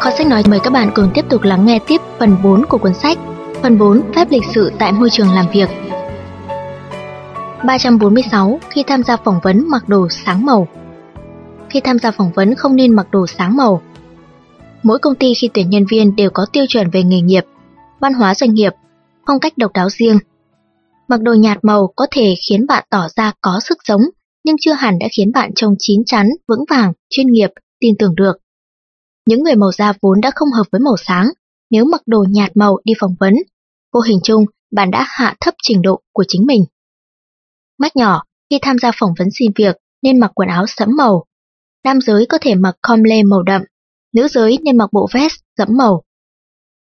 Kho sách nói, mời các bạn cùng tiếp tục lắng nghe tiếp phần 4 của cuốn sách. Phần 4 Phép lịch sự tại môi trường làm việc. 346 Khi tham gia phỏng vấn mặc đồ sáng màu. Khi tham gia phỏng vấn không nên mặc đồ sáng màu. Mỗi công ty khi tuyển nhân viên đều có tiêu chuẩn về nghề nghiệp, văn hóa doanh nghiệp, phong cách độc đáo riêng. Mặc đồ nhạt màu có thể khiến bạn tỏ ra có sức sống, nhưng chưa hẳn đã khiến bạn trông chín chắn, vững vàng, chuyên nghiệp, tin tưởng được. Những người màu da vốn đã không hợp với màu sáng, nếu mặc đồ nhạt màu đi phỏng vấn, vô hình chung bạn đã hạ thấp trình độ của chính mình. Mắt nhỏ, khi tham gia phỏng vấn xin việc nên mặc quần áo sẫm màu. Nam giới có thể mặc com lê màu đậm, nữ giới nên mặc bộ vest sẫm màu.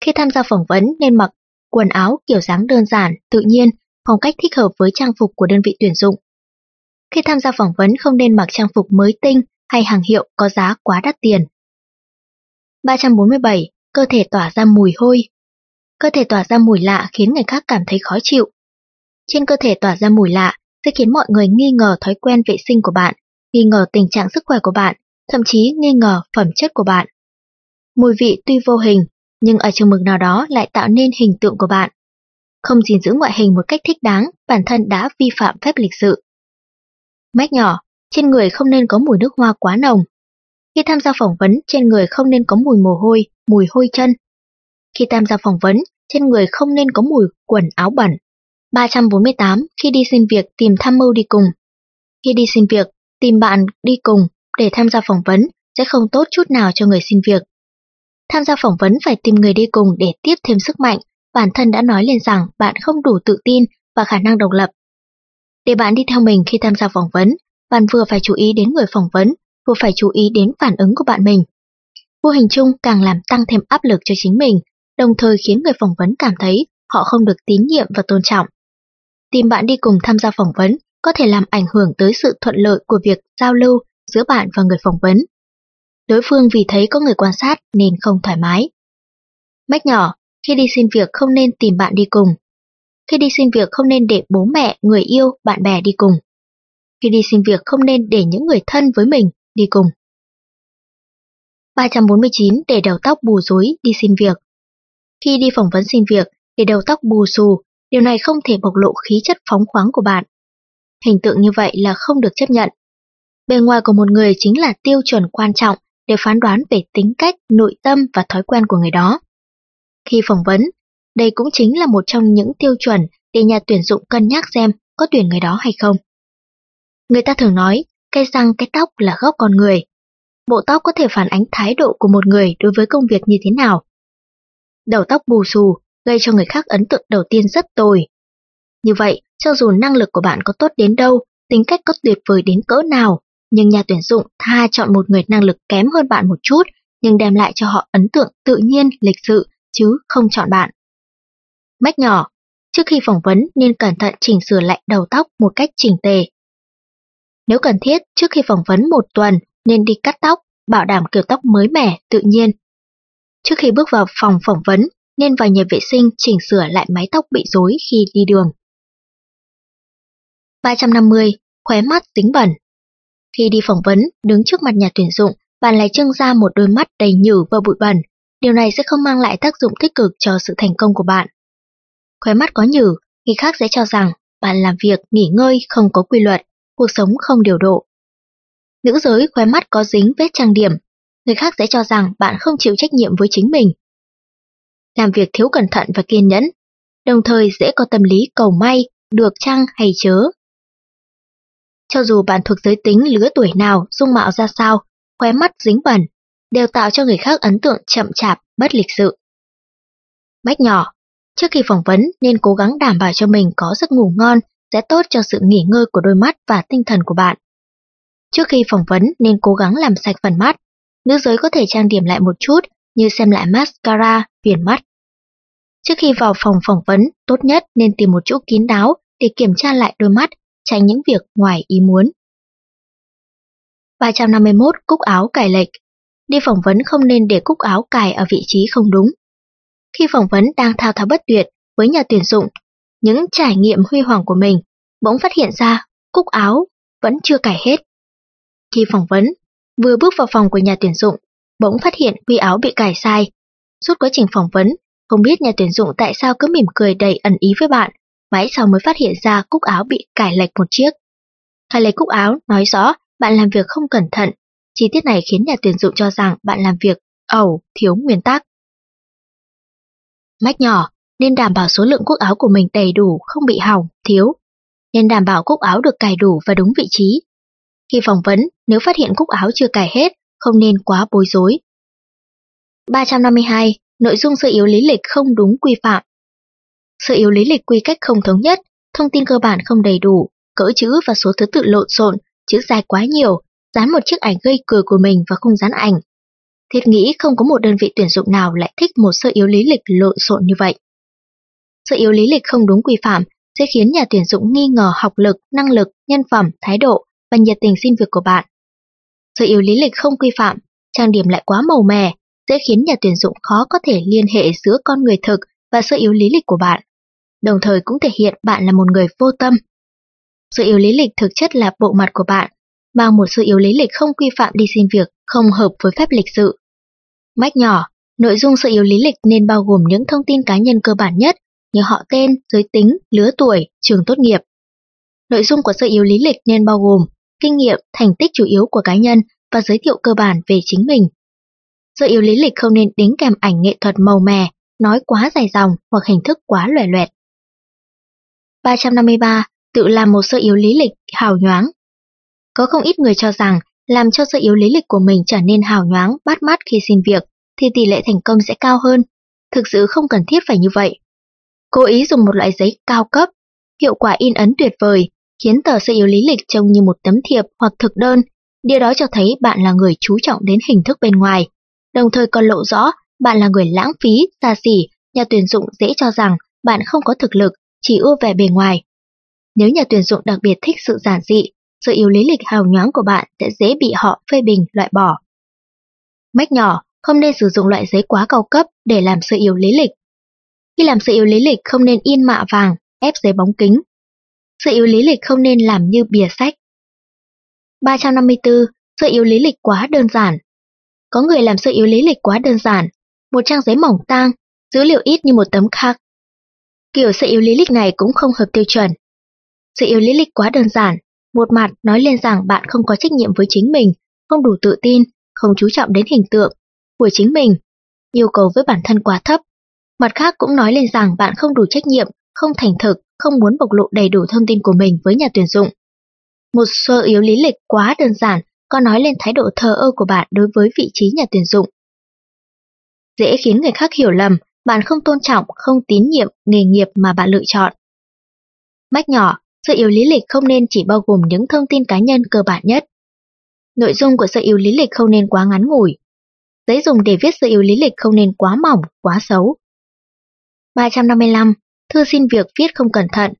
Khi tham gia phỏng vấn nên mặc quần áo kiểu dáng đơn giản, tự nhiên, phong cách thích hợp với trang phục của đơn vị tuyển dụng. Khi tham gia phỏng vấn không nên mặc trang phục mới tinh hay hàng hiệu có giá quá đắt tiền. 347. Cơ thể tỏa ra mùi hôi Cơ thể tỏa ra mùi lạ khiến người khác cảm thấy khó chịu. Trên cơ thể tỏa ra mùi lạ sẽ khiến mọi người nghi ngờ thói quen vệ sinh của bạn, nghi ngờ tình trạng sức khỏe của bạn, thậm chí nghi ngờ phẩm chất của bạn. Mùi vị tuy vô hình, nhưng ở trường mực nào đó lại tạo nên hình tượng của bạn. Không gìn giữ ngoại hình một cách thích đáng, bản thân đã vi phạm phép lịch sự. Mách nhỏ, trên người không nên có mùi nước hoa quá nồng. Khi tham gia phỏng vấn, trên người không nên có mùi mồ hôi, mùi hôi chân. Khi tham gia phỏng vấn, trên người không nên có mùi quần áo bẩn. 348. Khi đi xin việc tìm tham mưu đi cùng. Khi đi xin việc, tìm bạn đi cùng để tham gia phỏng vấn sẽ không tốt chút nào cho người xin việc. Tham gia phỏng vấn phải tìm người đi cùng để tiếp thêm sức mạnh, bản thân đã nói lên rằng bạn không đủ tự tin và khả năng độc lập. Để bạn đi theo mình khi tham gia phỏng vấn, bạn vừa phải chú ý đến người phỏng vấn, vừa phải chú ý đến phản ứng của bạn mình. Vô hình chung càng làm tăng thêm áp lực cho chính mình, đồng thời khiến người phỏng vấn cảm thấy họ không được tín nhiệm và tôn trọng. Tìm bạn đi cùng tham gia phỏng vấn có thể làm ảnh hưởng tới sự thuận lợi của việc giao lưu giữa bạn và người phỏng vấn. Đối phương vì thấy có người quan sát nên không thoải mái. Mách nhỏ, khi đi xin việc không nên tìm bạn đi cùng. Khi đi xin việc không nên để bố mẹ, người yêu, bạn bè đi cùng. Khi đi xin việc không nên để những người thân với mình đi cùng. 349 để đầu tóc bù rối đi xin việc. Khi đi phỏng vấn xin việc, để đầu tóc bù xù, điều này không thể bộc lộ khí chất phóng khoáng của bạn. Hình tượng như vậy là không được chấp nhận. Bề ngoài của một người chính là tiêu chuẩn quan trọng để phán đoán về tính cách, nội tâm và thói quen của người đó. Khi phỏng vấn, đây cũng chính là một trong những tiêu chuẩn để nhà tuyển dụng cân nhắc xem có tuyển người đó hay không. Người ta thường nói, cây răng cái tóc là gốc con người. Bộ tóc có thể phản ánh thái độ của một người đối với công việc như thế nào. Đầu tóc bù xù gây cho người khác ấn tượng đầu tiên rất tồi. Như vậy, cho dù năng lực của bạn có tốt đến đâu, tính cách có tuyệt vời đến cỡ nào, nhưng nhà tuyển dụng tha chọn một người năng lực kém hơn bạn một chút, nhưng đem lại cho họ ấn tượng tự nhiên, lịch sự, chứ không chọn bạn. Mách nhỏ, trước khi phỏng vấn nên cẩn thận chỉnh sửa lại đầu tóc một cách chỉnh tề. Nếu cần thiết, trước khi phỏng vấn một tuần nên đi cắt tóc, bảo đảm kiểu tóc mới mẻ, tự nhiên. Trước khi bước vào phòng phỏng vấn, nên vào nhà vệ sinh chỉnh sửa lại mái tóc bị rối khi đi đường. 350. Khóe mắt dính bẩn khi đi phỏng vấn, đứng trước mặt nhà tuyển dụng, bạn lại trưng ra một đôi mắt đầy nhử và bụi bẩn. Điều này sẽ không mang lại tác dụng tích cực cho sự thành công của bạn. Khóe mắt có nhử, người khác sẽ cho rằng bạn làm việc, nghỉ ngơi không có quy luật, cuộc sống không điều độ. Nữ giới khóe mắt có dính vết trang điểm, người khác sẽ cho rằng bạn không chịu trách nhiệm với chính mình. Làm việc thiếu cẩn thận và kiên nhẫn, đồng thời dễ có tâm lý cầu may, được chăng hay chớ. Cho dù bạn thuộc giới tính lứa tuổi nào, dung mạo ra sao, khóe mắt dính bẩn, đều tạo cho người khác ấn tượng chậm chạp, bất lịch sự. Bách nhỏ, trước khi phỏng vấn nên cố gắng đảm bảo cho mình có giấc ngủ ngon sẽ tốt cho sự nghỉ ngơi của đôi mắt và tinh thần của bạn. Trước khi phỏng vấn nên cố gắng làm sạch phần mắt. Nữ giới có thể trang điểm lại một chút như xem lại mascara, viền mắt. Trước khi vào phòng phỏng vấn, tốt nhất nên tìm một chỗ kín đáo để kiểm tra lại đôi mắt, tránh những việc ngoài ý muốn. 351 cúc áo cài lệch đi phỏng vấn không nên để cúc áo cài ở vị trí không đúng. Khi phỏng vấn đang thao thao bất tuyệt với nhà tuyển dụng, những trải nghiệm huy hoàng của mình, bỗng phát hiện ra cúc áo vẫn chưa cài hết. Khi phỏng vấn, vừa bước vào phòng của nhà tuyển dụng, bỗng phát hiện quy áo bị cài sai. Suốt quá trình phỏng vấn, không biết nhà tuyển dụng tại sao cứ mỉm cười đầy ẩn ý với bạn, mãi sau mới phát hiện ra cúc áo bị cải lệch một chiếc. Cải lệch cúc áo nói rõ bạn làm việc không cẩn thận. Chi tiết này khiến nhà tuyển dụng cho rằng bạn làm việc ẩu, thiếu nguyên tắc. Mách nhỏ, nên đảm bảo số lượng cúc áo của mình đầy đủ, không bị hỏng, thiếu. Nên đảm bảo cúc áo được cài đủ và đúng vị trí. Khi phỏng vấn, nếu phát hiện cúc áo chưa cài hết, không nên quá bối rối. 352. Nội dung sơ yếu lý lịch không đúng quy phạm. Sơ yếu lý lịch quy cách không thống nhất, thông tin cơ bản không đầy đủ, cỡ chữ và số thứ tự lộn xộn, chữ dài quá nhiều, dán một chiếc ảnh gây cười của mình và không dán ảnh. Thiết nghĩ không có một đơn vị tuyển dụng nào lại thích một sơ yếu lý lịch lộn xộn như vậy. Sơ yếu lý lịch không đúng quy phạm sẽ khiến nhà tuyển dụng nghi ngờ học lực, năng lực, nhân phẩm, thái độ và nhiệt tình xin việc của bạn. Sơ yếu lý lịch không quy phạm, trang điểm lại quá màu mè, sẽ khiến nhà tuyển dụng khó có thể liên hệ giữa con người thực và sơ yếu lý lịch của bạn, đồng thời cũng thể hiện bạn là một người vô tâm. Sự yếu lý lịch thực chất là bộ mặt của bạn, mang một sự yếu lý lịch không quy phạm đi xin việc, không hợp với phép lịch sự. Mách nhỏ, nội dung sự yếu lý lịch nên bao gồm những thông tin cá nhân cơ bản nhất như họ tên, giới tính, lứa tuổi, trường tốt nghiệp. Nội dung của sự yếu lý lịch nên bao gồm kinh nghiệm, thành tích chủ yếu của cá nhân và giới thiệu cơ bản về chính mình. Sự yếu lý lịch không nên đính kèm ảnh nghệ thuật màu mè, nói quá dài dòng hoặc hình thức quá loẻ loẹt. 353. Tự làm một sơ yếu lý lịch hào nhoáng. Có không ít người cho rằng làm cho sơ yếu lý lịch của mình trở nên hào nhoáng, bắt mắt khi xin việc, thì tỷ lệ thành công sẽ cao hơn. Thực sự không cần thiết phải như vậy. Cố ý dùng một loại giấy cao cấp, hiệu quả in ấn tuyệt vời, khiến tờ sơ yếu lý lịch trông như một tấm thiệp hoặc thực đơn. Điều đó cho thấy bạn là người chú trọng đến hình thức bên ngoài, đồng thời còn lộ rõ bạn là người lãng phí, xa xỉ, nhà tuyển dụng dễ cho rằng bạn không có thực lực, chỉ ưa vẻ bề ngoài. Nếu nhà tuyển dụng đặc biệt thích sự giản dị, sự yếu lý lịch hào nhoáng của bạn sẽ dễ bị họ phê bình loại bỏ. Mách nhỏ, không nên sử dụng loại giấy quá cao cấp để làm sự yếu lý lịch. Khi làm sự yếu lý lịch không nên in mạ vàng, ép giấy bóng kính. Sự yếu lý lịch không nên làm như bìa sách. 354. Sự yếu lý lịch quá đơn giản. Có người làm sự yếu lý lịch quá đơn giản, một trang giấy mỏng tang, dữ liệu ít như một tấm khắc. Kiểu sự yếu lý lịch này cũng không hợp tiêu chuẩn. Sự yếu lý lịch quá đơn giản, một mặt nói lên rằng bạn không có trách nhiệm với chính mình, không đủ tự tin, không chú trọng đến hình tượng của chính mình, yêu cầu với bản thân quá thấp. Mặt khác cũng nói lên rằng bạn không đủ trách nhiệm, không thành thực, không muốn bộc lộ đầy đủ thông tin của mình với nhà tuyển dụng. Một sơ yếu lý lịch quá đơn giản có nói lên thái độ thờ ơ của bạn đối với vị trí nhà tuyển dụng. Dễ khiến người khác hiểu lầm, bạn không tôn trọng, không tín nhiệm nghề nghiệp mà bạn lựa chọn. Mách nhỏ, sự yếu lý lịch không nên chỉ bao gồm những thông tin cá nhân cơ bản nhất. Nội dung của sự yếu lý lịch không nên quá ngắn ngủi. Giấy dùng để viết sự yếu lý lịch không nên quá mỏng, quá xấu. 355. Thư xin việc viết không cẩn thận.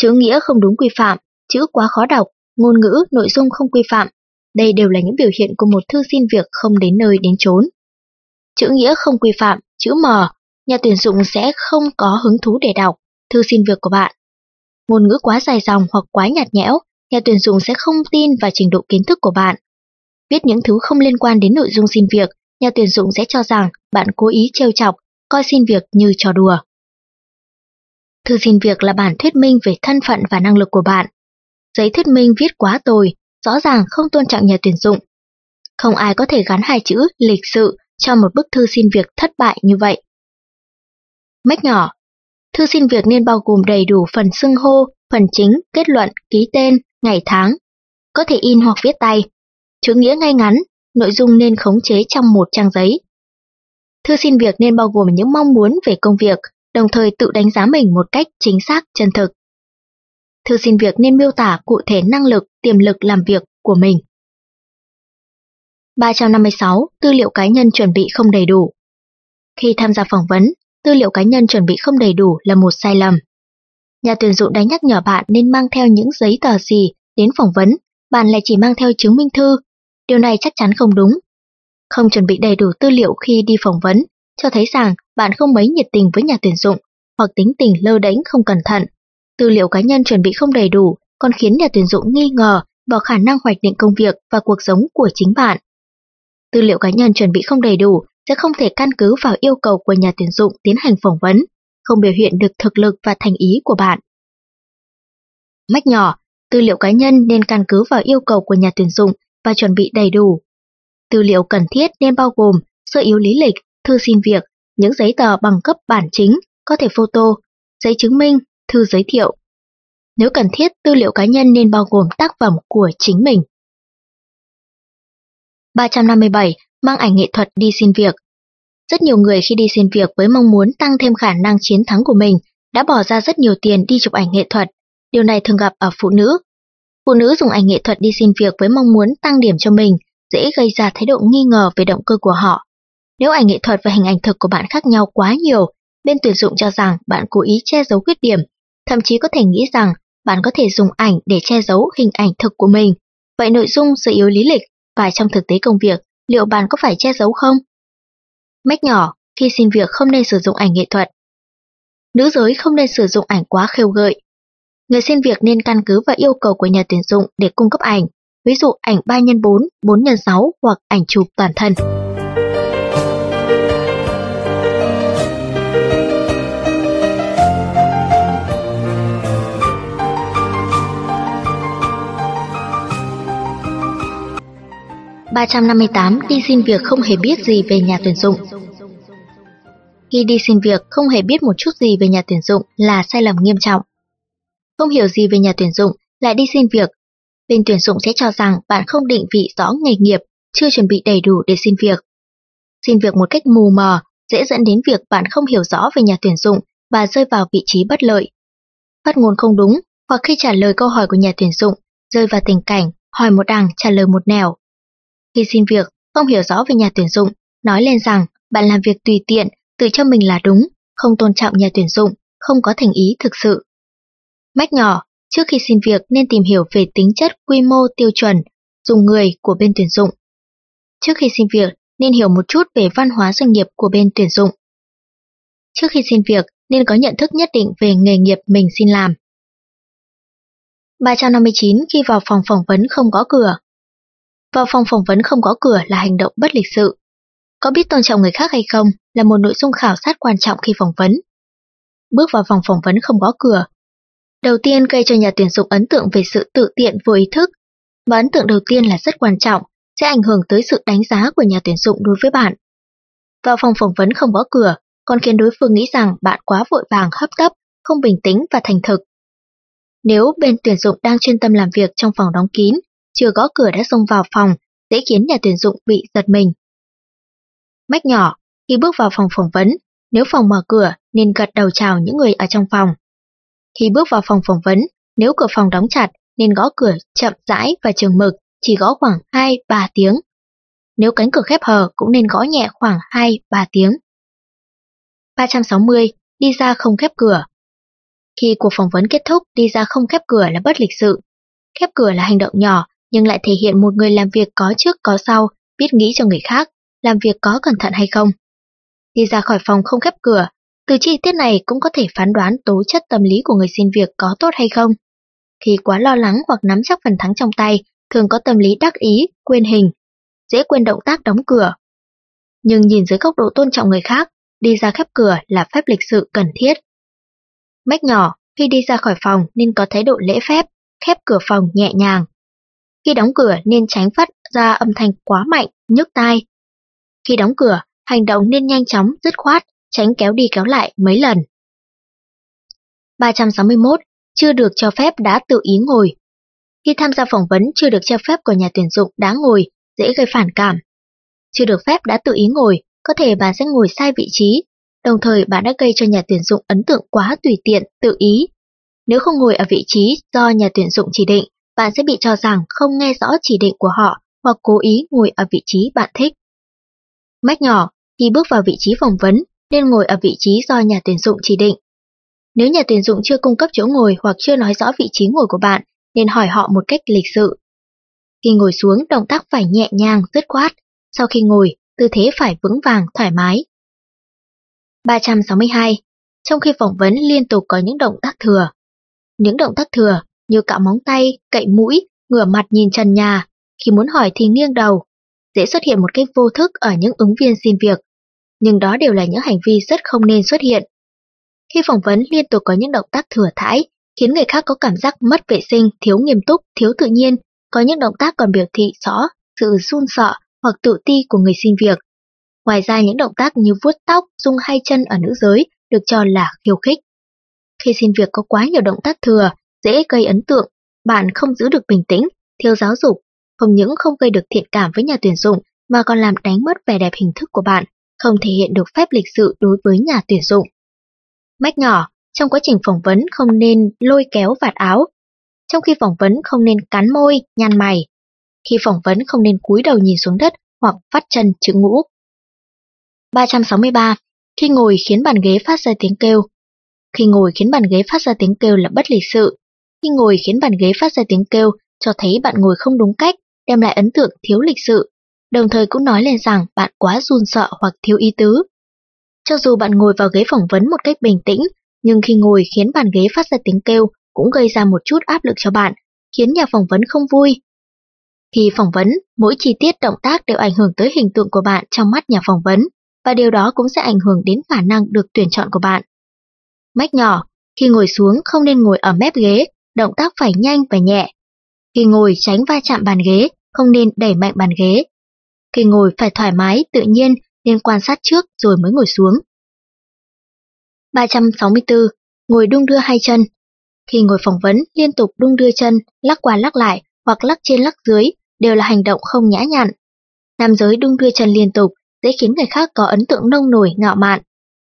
Chữ nghĩa không đúng quy phạm, chữ quá khó đọc, ngôn ngữ, nội dung không quy phạm. Đây đều là những biểu hiện của một thư xin việc không đến nơi đến chốn. Chữ nghĩa không quy phạm, chữ mờ, nhà tuyển dụng sẽ không có hứng thú để đọc thư xin việc của bạn. Ngôn ngữ quá dài dòng hoặc quá nhạt nhẽo, nhà tuyển dụng sẽ không tin vào trình độ kiến thức của bạn. Viết những thứ không liên quan đến nội dung xin việc, nhà tuyển dụng sẽ cho rằng bạn cố ý trêu chọc, coi xin việc như trò đùa. Thư xin việc là bản thuyết minh về thân phận và năng lực của bạn. Giấy thuyết minh viết quá tồi, rõ ràng không tôn trọng nhà tuyển dụng. Không ai có thể gắn hai chữ lịch sự cho một bức thư xin việc thất bại như vậy. Mách nhỏ Thư xin việc nên bao gồm đầy đủ phần xưng hô, phần chính, kết luận, ký tên, ngày tháng. Có thể in hoặc viết tay. Chữ nghĩa ngay ngắn, nội dung nên khống chế trong một trang giấy. Thư xin việc nên bao gồm những mong muốn về công việc, đồng thời tự đánh giá mình một cách chính xác, chân thực. Thư xin việc nên miêu tả cụ thể năng lực, tiềm lực làm việc của mình. 356. Tư liệu cá nhân chuẩn bị không đầy đủ. Khi tham gia phỏng vấn, tư liệu cá nhân chuẩn bị không đầy đủ là một sai lầm. Nhà tuyển dụng đã nhắc nhở bạn nên mang theo những giấy tờ gì đến phỏng vấn, bạn lại chỉ mang theo chứng minh thư. Điều này chắc chắn không đúng. Không chuẩn bị đầy đủ tư liệu khi đi phỏng vấn, cho thấy rằng bạn không mấy nhiệt tình với nhà tuyển dụng, hoặc tính tình lơ đánh không cẩn thận. Tư liệu cá nhân chuẩn bị không đầy đủ, còn khiến nhà tuyển dụng nghi ngờ vào khả năng hoạch định công việc và cuộc sống của chính bạn. Tư liệu cá nhân chuẩn bị không đầy đủ sẽ không thể căn cứ vào yêu cầu của nhà tuyển dụng tiến hành phỏng vấn, không biểu hiện được thực lực và thành ý của bạn. Mách nhỏ, tư liệu cá nhân nên căn cứ vào yêu cầu của nhà tuyển dụng và chuẩn bị đầy đủ. Tư liệu cần thiết nên bao gồm sơ yếu lý lịch, thư xin việc, những giấy tờ bằng cấp bản chính, có thể photo, giấy chứng minh, thư giới thiệu. Nếu cần thiết, tư liệu cá nhân nên bao gồm tác phẩm của chính mình. 357. Mang ảnh nghệ thuật đi xin việc Rất nhiều người khi đi xin việc với mong muốn tăng thêm khả năng chiến thắng của mình đã bỏ ra rất nhiều tiền đi chụp ảnh nghệ thuật. Điều này thường gặp ở phụ nữ. Phụ nữ dùng ảnh nghệ thuật đi xin việc với mong muốn tăng điểm cho mình, dễ gây ra thái độ nghi ngờ về động cơ của họ. Nếu ảnh nghệ thuật và hình ảnh thực của bạn khác nhau quá nhiều, bên tuyển dụng cho rằng bạn cố ý che giấu khuyết điểm, thậm chí có thể nghĩ rằng bạn có thể dùng ảnh để che giấu hình ảnh thực của mình. Vậy nội dung sự yếu lý lịch và trong thực tế công việc, liệu bạn có phải che giấu không? Mách nhỏ, khi xin việc không nên sử dụng ảnh nghệ thuật. Nữ giới không nên sử dụng ảnh quá khêu gợi. Người xin việc nên căn cứ vào yêu cầu của nhà tuyển dụng để cung cấp ảnh, ví dụ ảnh 3x4, 4x6 hoặc ảnh chụp toàn thân. 358 đi xin việc không hề biết gì về nhà tuyển dụng. Khi đi xin việc không hề biết một chút gì về nhà tuyển dụng là sai lầm nghiêm trọng. Không hiểu gì về nhà tuyển dụng lại đi xin việc. Bên tuyển dụng sẽ cho rằng bạn không định vị rõ nghề nghiệp, chưa chuẩn bị đầy đủ để xin việc. Xin việc một cách mù mờ dễ dẫn đến việc bạn không hiểu rõ về nhà tuyển dụng và rơi vào vị trí bất lợi. Phát ngôn không đúng hoặc khi trả lời câu hỏi của nhà tuyển dụng, rơi vào tình cảnh hỏi một đằng trả lời một nẻo khi xin việc, không hiểu rõ về nhà tuyển dụng, nói lên rằng bạn làm việc tùy tiện, tự cho mình là đúng, không tôn trọng nhà tuyển dụng, không có thành ý thực sự. Mách nhỏ, trước khi xin việc nên tìm hiểu về tính chất, quy mô, tiêu chuẩn, dùng người của bên tuyển dụng. Trước khi xin việc, nên hiểu một chút về văn hóa doanh nghiệp của bên tuyển dụng. Trước khi xin việc, nên có nhận thức nhất định về nghề nghiệp mình xin làm. 359 khi vào phòng phỏng vấn không có cửa. Vào phòng phỏng vấn không có cửa là hành động bất lịch sự. Có biết tôn trọng người khác hay không là một nội dung khảo sát quan trọng khi phỏng vấn. Bước vào phòng phỏng vấn không có cửa. Đầu tiên gây cho nhà tuyển dụng ấn tượng về sự tự tiện vô ý thức. Và ấn tượng đầu tiên là rất quan trọng, sẽ ảnh hưởng tới sự đánh giá của nhà tuyển dụng đối với bạn. Vào phòng phỏng vấn không có cửa, còn khiến đối phương nghĩ rằng bạn quá vội vàng hấp tấp, không bình tĩnh và thành thực. Nếu bên tuyển dụng đang chuyên tâm làm việc trong phòng đóng kín, chưa gõ cửa đã xông vào phòng, dễ khiến nhà tuyển dụng bị giật mình. Mách nhỏ, khi bước vào phòng phỏng vấn, nếu phòng mở cửa nên gật đầu chào những người ở trong phòng. Khi bước vào phòng phỏng vấn, nếu cửa phòng đóng chặt nên gõ cửa chậm rãi và trường mực, chỉ gõ khoảng 2-3 tiếng. Nếu cánh cửa khép hờ cũng nên gõ nhẹ khoảng 2-3 tiếng. 360. Đi ra không khép cửa Khi cuộc phỏng vấn kết thúc, đi ra không khép cửa là bất lịch sự. Khép cửa là hành động nhỏ nhưng lại thể hiện một người làm việc có trước có sau, biết nghĩ cho người khác, làm việc có cẩn thận hay không. Đi ra khỏi phòng không khép cửa, từ chi tiết này cũng có thể phán đoán tố chất tâm lý của người xin việc có tốt hay không. Khi quá lo lắng hoặc nắm chắc phần thắng trong tay, thường có tâm lý đắc ý, quên hình, dễ quên động tác đóng cửa. Nhưng nhìn dưới góc độ tôn trọng người khác, đi ra khép cửa là phép lịch sự cần thiết. Mách nhỏ, khi đi ra khỏi phòng nên có thái độ lễ phép, khép cửa phòng nhẹ nhàng, khi đóng cửa nên tránh phát ra âm thanh quá mạnh, nhức tai. Khi đóng cửa, hành động nên nhanh chóng, dứt khoát, tránh kéo đi kéo lại mấy lần. 361. Chưa được cho phép đã tự ý ngồi. Khi tham gia phỏng vấn chưa được cho phép của nhà tuyển dụng đã ngồi, dễ gây phản cảm. Chưa được phép đã tự ý ngồi, có thể bạn sẽ ngồi sai vị trí, đồng thời bạn đã gây cho nhà tuyển dụng ấn tượng quá tùy tiện, tự ý. Nếu không ngồi ở vị trí do nhà tuyển dụng chỉ định, bạn sẽ bị cho rằng không nghe rõ chỉ định của họ hoặc cố ý ngồi ở vị trí bạn thích. Mách nhỏ, khi bước vào vị trí phỏng vấn, nên ngồi ở vị trí do nhà tuyển dụng chỉ định. Nếu nhà tuyển dụng chưa cung cấp chỗ ngồi hoặc chưa nói rõ vị trí ngồi của bạn, nên hỏi họ một cách lịch sự. Khi ngồi xuống, động tác phải nhẹ nhàng, dứt khoát, sau khi ngồi, tư thế phải vững vàng, thoải mái. 362. Trong khi phỏng vấn liên tục có những động tác thừa. Những động tác thừa như cạo móng tay, cậy mũi, ngửa mặt nhìn trần nhà, khi muốn hỏi thì nghiêng đầu, dễ xuất hiện một cách vô thức ở những ứng viên xin việc. Nhưng đó đều là những hành vi rất không nên xuất hiện. Khi phỏng vấn liên tục có những động tác thừa thãi, khiến người khác có cảm giác mất vệ sinh, thiếu nghiêm túc, thiếu tự nhiên, có những động tác còn biểu thị rõ sự run sợ hoặc tự ti của người xin việc. Ngoài ra những động tác như vuốt tóc, rung hai chân ở nữ giới được cho là khiêu khích. Khi xin việc có quá nhiều động tác thừa, dễ gây ấn tượng, bạn không giữ được bình tĩnh, thiếu giáo dục, không những không gây được thiện cảm với nhà tuyển dụng mà còn làm đánh mất vẻ đẹp hình thức của bạn, không thể hiện được phép lịch sự đối với nhà tuyển dụng. Mách nhỏ, trong quá trình phỏng vấn không nên lôi kéo vạt áo. Trong khi phỏng vấn không nên cắn môi, nhăn mày. Khi phỏng vấn không nên cúi đầu nhìn xuống đất hoặc phát chân chữ ngũ. 363. Khi ngồi khiến bàn ghế phát ra tiếng kêu. Khi ngồi khiến bàn ghế phát ra tiếng kêu là bất lịch sự. Khi ngồi khiến bàn ghế phát ra tiếng kêu cho thấy bạn ngồi không đúng cách, đem lại ấn tượng thiếu lịch sự, đồng thời cũng nói lên rằng bạn quá run sợ hoặc thiếu ý tứ. Cho dù bạn ngồi vào ghế phỏng vấn một cách bình tĩnh, nhưng khi ngồi khiến bàn ghế phát ra tiếng kêu cũng gây ra một chút áp lực cho bạn, khiến nhà phỏng vấn không vui. Khi phỏng vấn, mỗi chi tiết động tác đều ảnh hưởng tới hình tượng của bạn trong mắt nhà phỏng vấn, và điều đó cũng sẽ ảnh hưởng đến khả năng được tuyển chọn của bạn. Mách nhỏ, khi ngồi xuống không nên ngồi ở mép ghế, động tác phải nhanh và nhẹ. Khi ngồi tránh va chạm bàn ghế, không nên đẩy mạnh bàn ghế. Khi ngồi phải thoải mái, tự nhiên, nên quan sát trước rồi mới ngồi xuống. 364. Ngồi đung đưa hai chân. Khi ngồi phỏng vấn, liên tục đung đưa chân, lắc qua lắc lại hoặc lắc trên lắc dưới đều là hành động không nhã nhặn. Nam giới đung đưa chân liên tục dễ khiến người khác có ấn tượng nông nổi ngạo mạn.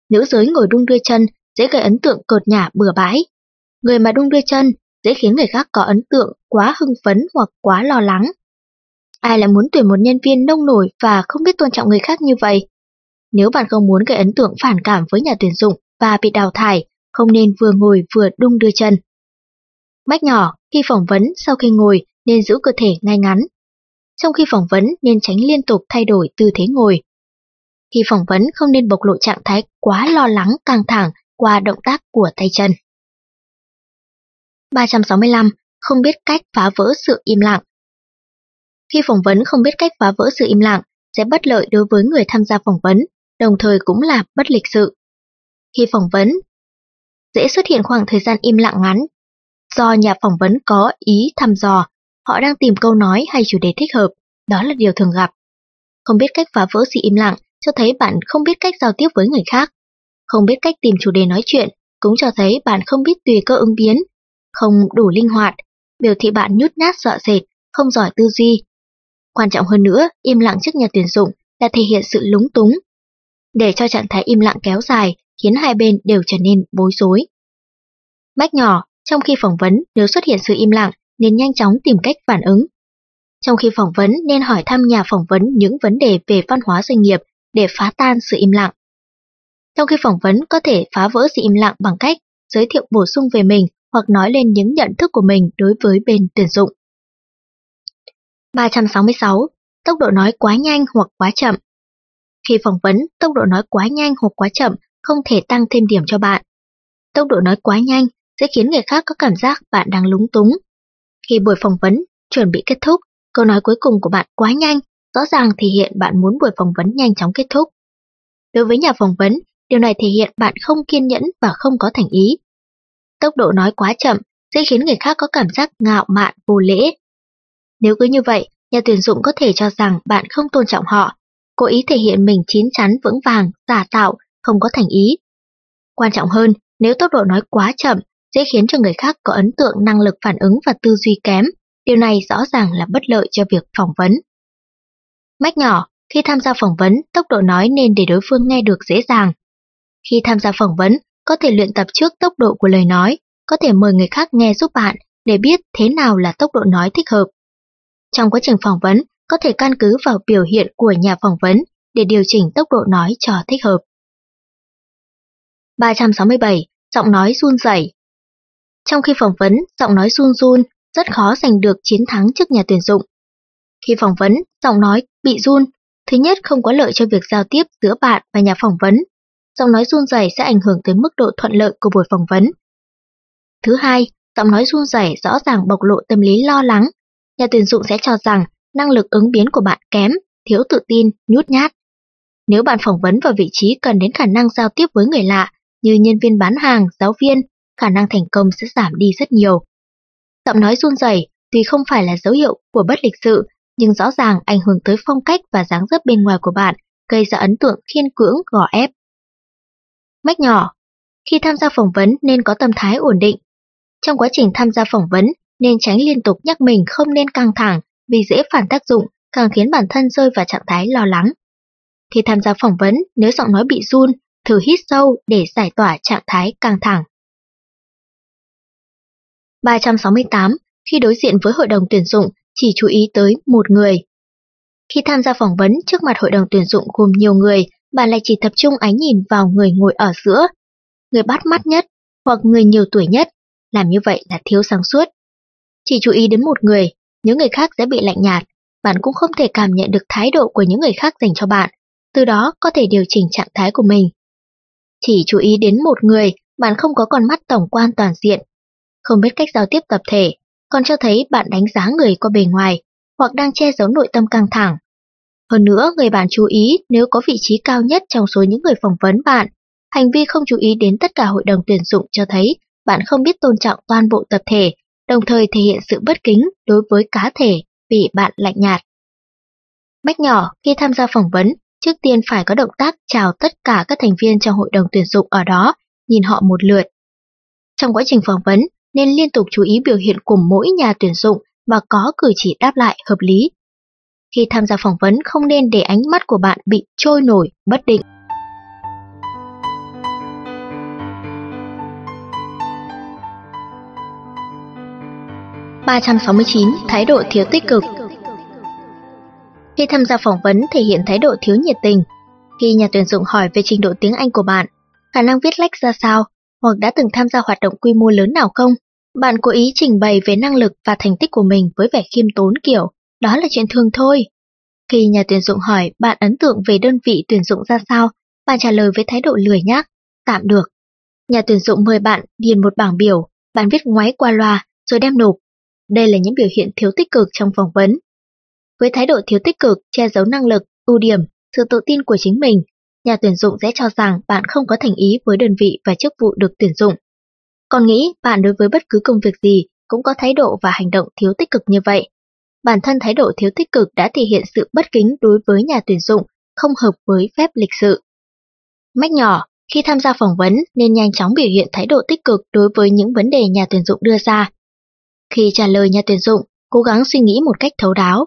Nữ giới ngồi đung đưa chân dễ gây ấn tượng cợt nhả bừa bãi. Người mà đung đưa chân dễ khiến người khác có ấn tượng quá hưng phấn hoặc quá lo lắng. Ai lại muốn tuyển một nhân viên nông nổi và không biết tôn trọng người khác như vậy? Nếu bạn không muốn gây ấn tượng phản cảm với nhà tuyển dụng và bị đào thải, không nên vừa ngồi vừa đung đưa chân. Mách nhỏ, khi phỏng vấn sau khi ngồi nên giữ cơ thể ngay ngắn. Trong khi phỏng vấn nên tránh liên tục thay đổi tư thế ngồi. Khi phỏng vấn không nên bộc lộ trạng thái quá lo lắng căng thẳng qua động tác của tay chân. 365. Không biết cách phá vỡ sự im lặng. Khi phỏng vấn không biết cách phá vỡ sự im lặng sẽ bất lợi đối với người tham gia phỏng vấn, đồng thời cũng là bất lịch sự. Khi phỏng vấn, dễ xuất hiện khoảng thời gian im lặng ngắn. Do nhà phỏng vấn có ý thăm dò, họ đang tìm câu nói hay chủ đề thích hợp, đó là điều thường gặp. Không biết cách phá vỡ sự im lặng cho thấy bạn không biết cách giao tiếp với người khác. Không biết cách tìm chủ đề nói chuyện cũng cho thấy bạn không biết tùy cơ ứng biến, không đủ linh hoạt, biểu thị bạn nhút nhát sợ dệt, không giỏi tư duy. Quan trọng hơn nữa, im lặng trước nhà tuyển dụng là thể hiện sự lúng túng. Để cho trạng thái im lặng kéo dài khiến hai bên đều trở nên bối rối. Mách nhỏ, trong khi phỏng vấn nếu xuất hiện sự im lặng nên nhanh chóng tìm cách phản ứng. Trong khi phỏng vấn nên hỏi thăm nhà phỏng vấn những vấn đề về văn hóa doanh nghiệp để phá tan sự im lặng. Trong khi phỏng vấn có thể phá vỡ sự im lặng bằng cách giới thiệu bổ sung về mình hoặc nói lên những nhận thức của mình đối với bên tuyển dụng. 366. Tốc độ nói quá nhanh hoặc quá chậm. Khi phỏng vấn, tốc độ nói quá nhanh hoặc quá chậm không thể tăng thêm điểm cho bạn. Tốc độ nói quá nhanh sẽ khiến người khác có cảm giác bạn đang lúng túng. Khi buổi phỏng vấn chuẩn bị kết thúc, câu nói cuối cùng của bạn quá nhanh, rõ ràng thể hiện bạn muốn buổi phỏng vấn nhanh chóng kết thúc. Đối với nhà phỏng vấn, điều này thể hiện bạn không kiên nhẫn và không có thành ý. Tốc độ nói quá chậm sẽ khiến người khác có cảm giác ngạo mạn vô lễ. Nếu cứ như vậy, nhà tuyển dụng có thể cho rằng bạn không tôn trọng họ, cố ý thể hiện mình chín chắn vững vàng, giả tạo, không có thành ý. Quan trọng hơn, nếu tốc độ nói quá chậm, sẽ khiến cho người khác có ấn tượng năng lực phản ứng và tư duy kém. Điều này rõ ràng là bất lợi cho việc phỏng vấn. Mách nhỏ, khi tham gia phỏng vấn, tốc độ nói nên để đối phương nghe được dễ dàng. Khi tham gia phỏng vấn, có thể luyện tập trước tốc độ của lời nói, có thể mời người khác nghe giúp bạn để biết thế nào là tốc độ nói thích hợp. Trong quá trình phỏng vấn, có thể căn cứ vào biểu hiện của nhà phỏng vấn để điều chỉnh tốc độ nói cho thích hợp. 367. Giọng nói run rẩy. Trong khi phỏng vấn, giọng nói run run rất khó giành được chiến thắng trước nhà tuyển dụng. Khi phỏng vấn, giọng nói bị run, Thứ nhất, không có lợi cho việc giao tiếp giữa bạn và nhà phỏng vấn. Giọng nói run rẩy sẽ ảnh hưởng tới mức độ thuận lợi của buổi phỏng vấn. Thứ hai, giọng nói run rẩy rõ ràng bộc lộ tâm lý lo lắng. Nhà tuyển dụng sẽ cho rằng năng lực ứng biến của bạn kém, thiếu tự tin, nhút nhát. Nếu bạn phỏng vấn vào vị trí cần đến khả năng giao tiếp với người lạ, như nhân viên bán hàng, giáo viên, khả năng thành công sẽ giảm đi rất nhiều. Giọng nói run rẩy tuy không phải là dấu hiệu của bất lịch sự, nhưng rõ ràng ảnh hưởng tới phong cách và dáng dấp bên ngoài của bạn, gây ra ấn tượng khiên cưỡng, gò ép. Mách nhỏ Khi tham gia phỏng vấn nên có tâm thái ổn định. Trong quá trình tham gia phỏng vấn nên tránh liên tục nhắc mình không nên căng thẳng vì dễ phản tác dụng, càng khiến bản thân rơi vào trạng thái lo lắng. Khi tham gia phỏng vấn, nếu giọng nói bị run, thử hít sâu để giải tỏa trạng thái căng thẳng. 368. Khi đối diện với hội đồng tuyển dụng, chỉ chú ý tới một người. Khi tham gia phỏng vấn trước mặt hội đồng tuyển dụng gồm nhiều người, bạn lại chỉ tập trung ánh nhìn vào người ngồi ở giữa, người bắt mắt nhất hoặc người nhiều tuổi nhất. Làm như vậy là thiếu sáng suốt. Chỉ chú ý đến một người, những người khác sẽ bị lạnh nhạt, bạn cũng không thể cảm nhận được thái độ của những người khác dành cho bạn, từ đó có thể điều chỉnh trạng thái của mình. Chỉ chú ý đến một người, bạn không có con mắt tổng quan toàn diện, không biết cách giao tiếp tập thể, còn cho thấy bạn đánh giá người qua bề ngoài, hoặc đang che giấu nội tâm căng thẳng. Hơn nữa, người bạn chú ý nếu có vị trí cao nhất trong số những người phỏng vấn bạn, hành vi không chú ý đến tất cả hội đồng tuyển dụng cho thấy bạn không biết tôn trọng toàn bộ tập thể, đồng thời thể hiện sự bất kính đối với cá thể vì bạn lạnh nhạt. Mách nhỏ, khi tham gia phỏng vấn, trước tiên phải có động tác chào tất cả các thành viên trong hội đồng tuyển dụng ở đó, nhìn họ một lượt. Trong quá trình phỏng vấn, nên liên tục chú ý biểu hiện của mỗi nhà tuyển dụng và có cử chỉ đáp lại hợp lý. Khi tham gia phỏng vấn không nên để ánh mắt của bạn bị trôi nổi, bất định. ba trăm sáu mươi chín Thái độ thiếu tích cực Khi tham gia phỏng vấn thể hiện thái độ thiếu nhiệt tình. Khi nhà tuyển dụng hỏi về trình độ tiếng Anh của bạn, khả năng viết lách ra sao, hoặc đã từng tham gia hoạt động quy mô lớn nào không, bạn cố ý trình bày về năng lực và thành tích của mình với vẻ khiêm tốn kiểu, đó là chuyện thường thôi. Khi nhà tuyển dụng hỏi bạn ấn tượng về đơn vị tuyển dụng ra sao, bạn trả lời với thái độ lười nhác, tạm được. Nhà tuyển dụng mời bạn điền một bảng biểu, bạn viết ngoáy qua loa rồi đem nộp. Đây là những biểu hiện thiếu tích cực trong phỏng vấn. Với thái độ thiếu tích cực, che giấu năng lực, ưu điểm, sự tự tin của chính mình, nhà tuyển dụng sẽ cho rằng bạn không có thành ý với đơn vị và chức vụ được tuyển dụng. Còn nghĩ bạn đối với bất cứ công việc gì cũng có thái độ và hành động thiếu tích cực như vậy. Bản thân thái độ thiếu tích cực đã thể hiện sự bất kính đối với nhà tuyển dụng, không hợp với phép lịch sự. Mách nhỏ, khi tham gia phỏng vấn nên nhanh chóng biểu hiện thái độ tích cực đối với những vấn đề nhà tuyển dụng đưa ra. Khi trả lời nhà tuyển dụng, cố gắng suy nghĩ một cách thấu đáo.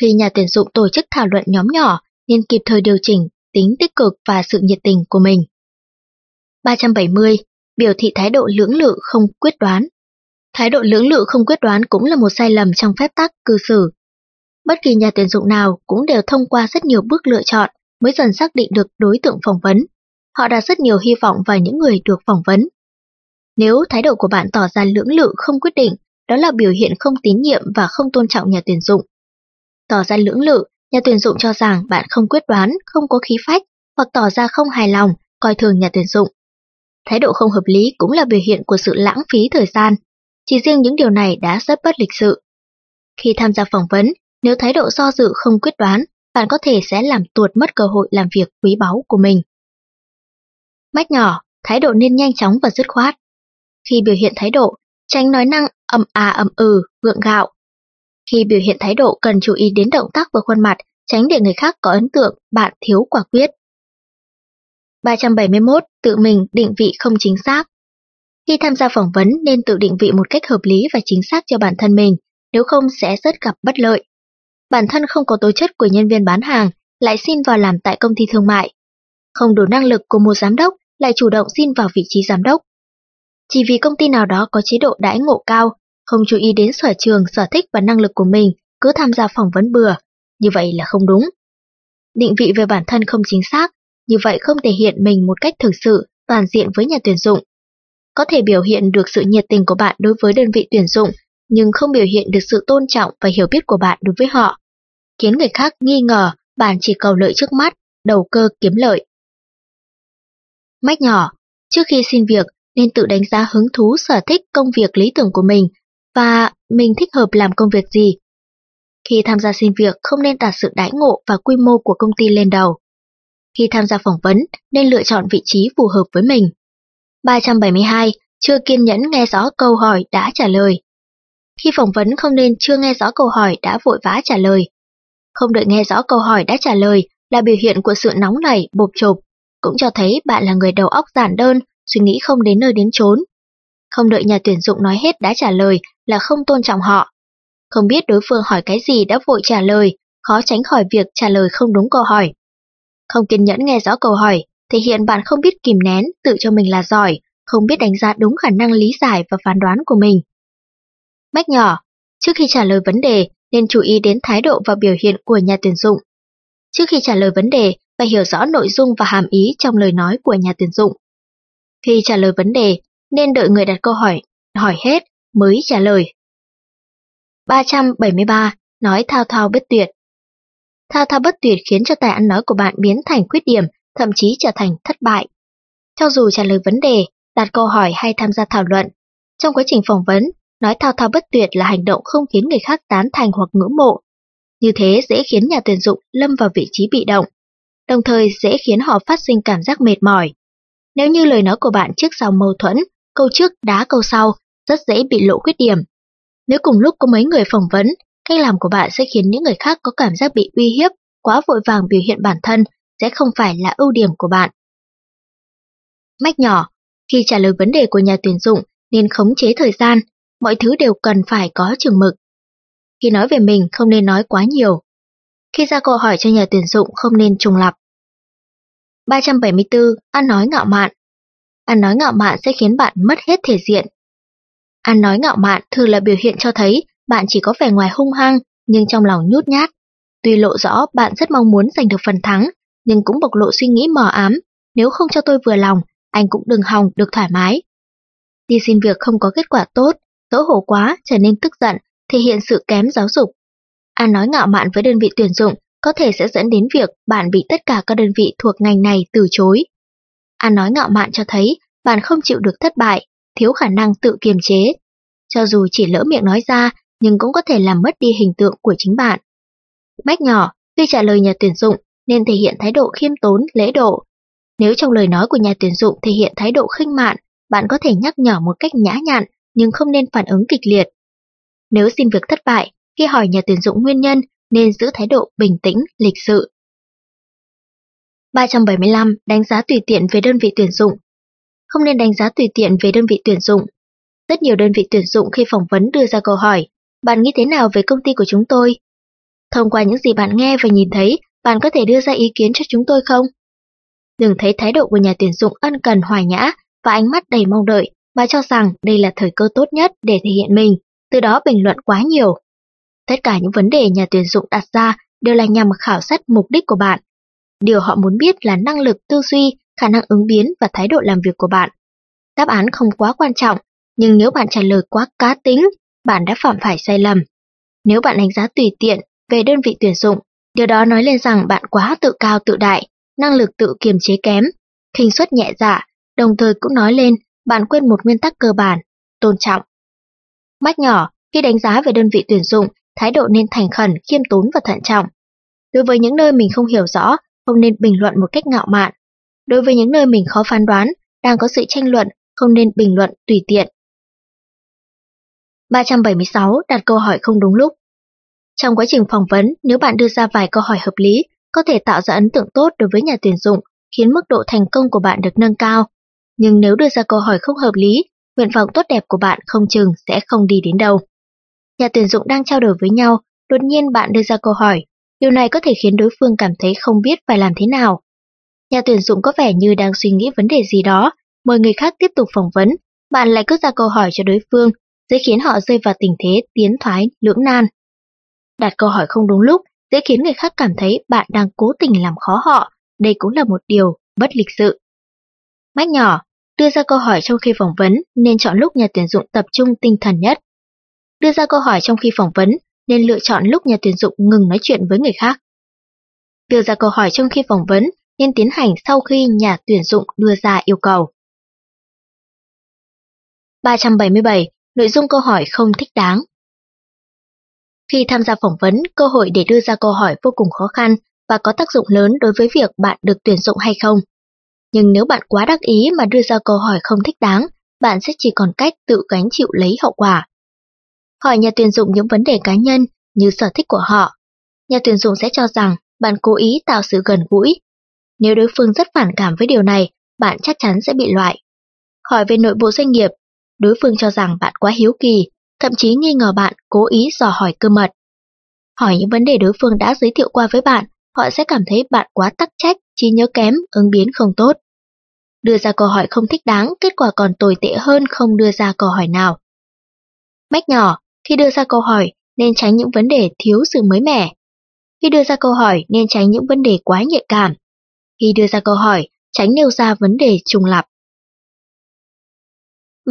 Khi nhà tuyển dụng tổ chức thảo luận nhóm nhỏ, nên kịp thời điều chỉnh tính tích cực và sự nhiệt tình của mình. 370 biểu thị thái độ lưỡng lự không quyết đoán. Thái độ lưỡng lự không quyết đoán cũng là một sai lầm trong phép tắc cư xử. Bất kỳ nhà tuyển dụng nào cũng đều thông qua rất nhiều bước lựa chọn mới dần xác định được đối tượng phỏng vấn. Họ đặt rất nhiều hy vọng vào những người được phỏng vấn. Nếu thái độ của bạn tỏ ra lưỡng lự không quyết định, đó là biểu hiện không tín nhiệm và không tôn trọng nhà tuyển dụng. Tỏ ra lưỡng lự, nhà tuyển dụng cho rằng bạn không quyết đoán, không có khí phách, hoặc tỏ ra không hài lòng, coi thường nhà tuyển dụng. Thái độ không hợp lý cũng là biểu hiện của sự lãng phí thời gian. Chỉ riêng những điều này đã rất bất lịch sự. Khi tham gia phỏng vấn, nếu thái độ do dự không quyết đoán, bạn có thể sẽ làm tuột mất cơ hội làm việc quý báu của mình. Mách nhỏ, thái độ nên nhanh chóng và dứt khoát. Khi biểu hiện thái độ, tránh nói năng ầm à ầm ừ, gượng gạo. Khi biểu hiện thái độ cần chú ý đến động tác và khuôn mặt, tránh để người khác có ấn tượng bạn thiếu quả quyết. 371. Tự mình định vị không chính xác khi tham gia phỏng vấn nên tự định vị một cách hợp lý và chính xác cho bản thân mình, nếu không sẽ rất gặp bất lợi. Bản thân không có tố chất của nhân viên bán hàng, lại xin vào làm tại công ty thương mại. Không đủ năng lực của một giám đốc, lại chủ động xin vào vị trí giám đốc. Chỉ vì công ty nào đó có chế độ đãi ngộ cao, không chú ý đến sở trường, sở thích và năng lực của mình, cứ tham gia phỏng vấn bừa, như vậy là không đúng. Định vị về bản thân không chính xác, như vậy không thể hiện mình một cách thực sự, toàn diện với nhà tuyển dụng. Có thể biểu hiện được sự nhiệt tình của bạn đối với đơn vị tuyển dụng, nhưng không biểu hiện được sự tôn trọng và hiểu biết của bạn đối với họ, khiến người khác nghi ngờ bạn chỉ cầu lợi trước mắt, đầu cơ kiếm lợi. Mách nhỏ, trước khi xin việc nên tự đánh giá hứng thú sở thích công việc lý tưởng của mình và mình thích hợp làm công việc gì. Khi tham gia xin việc không nên đặt sự đãi ngộ và quy mô của công ty lên đầu. Khi tham gia phỏng vấn nên lựa chọn vị trí phù hợp với mình. 372. Chưa kiên nhẫn nghe rõ câu hỏi đã trả lời. Khi phỏng vấn không nên chưa nghe rõ câu hỏi đã vội vã trả lời. Không đợi nghe rõ câu hỏi đã trả lời là biểu hiện của sự nóng nảy, bộp chộp, cũng cho thấy bạn là người đầu óc giản đơn, suy nghĩ không đến nơi đến chốn. Không đợi nhà tuyển dụng nói hết đã trả lời là không tôn trọng họ. Không biết đối phương hỏi cái gì đã vội trả lời, khó tránh khỏi việc trả lời không đúng câu hỏi. Không kiên nhẫn nghe rõ câu hỏi, thể hiện bạn không biết kìm nén, tự cho mình là giỏi, không biết đánh giá đúng khả năng lý giải và phán đoán của mình. Mách nhỏ, trước khi trả lời vấn đề nên chú ý đến thái độ và biểu hiện của nhà tuyển dụng. Trước khi trả lời vấn đề, phải hiểu rõ nội dung và hàm ý trong lời nói của nhà tuyển dụng. Khi trả lời vấn đề, nên đợi người đặt câu hỏi, hỏi hết mới trả lời. 373. Nói thao thao bất tuyệt Thao thao bất tuyệt khiến cho tài ăn nói của bạn biến thành khuyết điểm, thậm chí trở thành thất bại. Cho dù trả lời vấn đề, đặt câu hỏi hay tham gia thảo luận, trong quá trình phỏng vấn, nói thao thao bất tuyệt là hành động không khiến người khác tán thành hoặc ngưỡng mộ. Như thế dễ khiến nhà tuyển dụng lâm vào vị trí bị động, đồng thời dễ khiến họ phát sinh cảm giác mệt mỏi. Nếu như lời nói của bạn trước sau mâu thuẫn, câu trước đá câu sau, rất dễ bị lộ khuyết điểm. Nếu cùng lúc có mấy người phỏng vấn, cách làm của bạn sẽ khiến những người khác có cảm giác bị uy hiếp, quá vội vàng biểu hiện bản thân sẽ không phải là ưu điểm của bạn. Mách nhỏ, khi trả lời vấn đề của nhà tuyển dụng nên khống chế thời gian, mọi thứ đều cần phải có chừng mực. Khi nói về mình không nên nói quá nhiều. Khi ra câu hỏi cho nhà tuyển dụng không nên trùng lặp. 374. Ăn nói ngạo mạn Ăn nói ngạo mạn sẽ khiến bạn mất hết thể diện. Ăn nói ngạo mạn thường là biểu hiện cho thấy bạn chỉ có vẻ ngoài hung hăng nhưng trong lòng nhút nhát. Tuy lộ rõ bạn rất mong muốn giành được phần thắng, nhưng cũng bộc lộ suy nghĩ mờ ám. Nếu không cho tôi vừa lòng, anh cũng đừng hòng được thoải mái. Đi xin việc không có kết quả tốt, xấu hổ quá trở nên tức giận, thể hiện sự kém giáo dục. an nói ngạo mạn với đơn vị tuyển dụng có thể sẽ dẫn đến việc bạn bị tất cả các đơn vị thuộc ngành này từ chối. an nói ngạo mạn cho thấy bạn không chịu được thất bại, thiếu khả năng tự kiềm chế. Cho dù chỉ lỡ miệng nói ra, nhưng cũng có thể làm mất đi hình tượng của chính bạn. Mách nhỏ, khi trả lời nhà tuyển dụng nên thể hiện thái độ khiêm tốn, lễ độ. Nếu trong lời nói của nhà tuyển dụng thể hiện thái độ khinh mạn, bạn có thể nhắc nhở một cách nhã nhặn nhưng không nên phản ứng kịch liệt. Nếu xin việc thất bại, khi hỏi nhà tuyển dụng nguyên nhân nên giữ thái độ bình tĩnh, lịch sự. 375. Đánh giá tùy tiện về đơn vị tuyển dụng Không nên đánh giá tùy tiện về đơn vị tuyển dụng. Rất nhiều đơn vị tuyển dụng khi phỏng vấn đưa ra câu hỏi, bạn nghĩ thế nào về công ty của chúng tôi? Thông qua những gì bạn nghe và nhìn thấy, bạn có thể đưa ra ý kiến cho chúng tôi không? Đừng thấy thái độ của nhà tuyển dụng ân cần hòa nhã và ánh mắt đầy mong đợi mà cho rằng đây là thời cơ tốt nhất để thể hiện mình, từ đó bình luận quá nhiều. Tất cả những vấn đề nhà tuyển dụng đặt ra đều là nhằm khảo sát mục đích của bạn. Điều họ muốn biết là năng lực tư duy, khả năng ứng biến và thái độ làm việc của bạn. Đáp án không quá quan trọng, nhưng nếu bạn trả lời quá cá tính, bạn đã phạm phải sai lầm. Nếu bạn đánh giá tùy tiện về đơn vị tuyển dụng, điều đó nói lên rằng bạn quá tự cao tự đại, năng lực tự kiềm chế kém, khinh suất nhẹ dạ, đồng thời cũng nói lên bạn quên một nguyên tắc cơ bản, tôn trọng. Mắt nhỏ, khi đánh giá về đơn vị tuyển dụng, thái độ nên thành khẩn, khiêm tốn và thận trọng. Đối với những nơi mình không hiểu rõ, không nên bình luận một cách ngạo mạn. Đối với những nơi mình khó phán đoán, đang có sự tranh luận, không nên bình luận tùy tiện. 376. Đặt câu hỏi không đúng lúc trong quá trình phỏng vấn, nếu bạn đưa ra vài câu hỏi hợp lý, có thể tạo ra ấn tượng tốt đối với nhà tuyển dụng, khiến mức độ thành công của bạn được nâng cao. Nhưng nếu đưa ra câu hỏi không hợp lý, nguyện vọng tốt đẹp của bạn không chừng sẽ không đi đến đâu. Nhà tuyển dụng đang trao đổi với nhau, đột nhiên bạn đưa ra câu hỏi. Điều này có thể khiến đối phương cảm thấy không biết phải làm thế nào. Nhà tuyển dụng có vẻ như đang suy nghĩ vấn đề gì đó, mời người khác tiếp tục phỏng vấn, bạn lại cứ ra câu hỏi cho đối phương, dễ khiến họ rơi vào tình thế tiến thoái, lưỡng nan. Đặt câu hỏi không đúng lúc, dễ khiến người khác cảm thấy bạn đang cố tình làm khó họ, đây cũng là một điều bất lịch sự. Mách nhỏ, đưa ra câu hỏi trong khi phỏng vấn nên chọn lúc nhà tuyển dụng tập trung tinh thần nhất. Đưa ra câu hỏi trong khi phỏng vấn nên lựa chọn lúc nhà tuyển dụng ngừng nói chuyện với người khác. Đưa ra câu hỏi trong khi phỏng vấn nên tiến hành sau khi nhà tuyển dụng đưa ra yêu cầu. 377. Nội dung câu hỏi không thích đáng khi tham gia phỏng vấn, cơ hội để đưa ra câu hỏi vô cùng khó khăn và có tác dụng lớn đối với việc bạn được tuyển dụng hay không. Nhưng nếu bạn quá đắc ý mà đưa ra câu hỏi không thích đáng, bạn sẽ chỉ còn cách tự gánh chịu lấy hậu quả. Hỏi nhà tuyển dụng những vấn đề cá nhân như sở thích của họ. Nhà tuyển dụng sẽ cho rằng bạn cố ý tạo sự gần gũi. Nếu đối phương rất phản cảm với điều này, bạn chắc chắn sẽ bị loại. Hỏi về nội bộ doanh nghiệp, đối phương cho rằng bạn quá hiếu kỳ, thậm chí nghi ngờ bạn cố ý dò hỏi cơ mật. Hỏi những vấn đề đối phương đã giới thiệu qua với bạn, họ sẽ cảm thấy bạn quá tắc trách, trí nhớ kém, ứng biến không tốt. Đưa ra câu hỏi không thích đáng, kết quả còn tồi tệ hơn không đưa ra câu hỏi nào. Mách nhỏ, khi đưa ra câu hỏi, nên tránh những vấn đề thiếu sự mới mẻ. Khi đưa ra câu hỏi, nên tránh những vấn đề quá nhạy cảm. Khi đưa ra câu hỏi, tránh nêu ra vấn đề trùng lặp.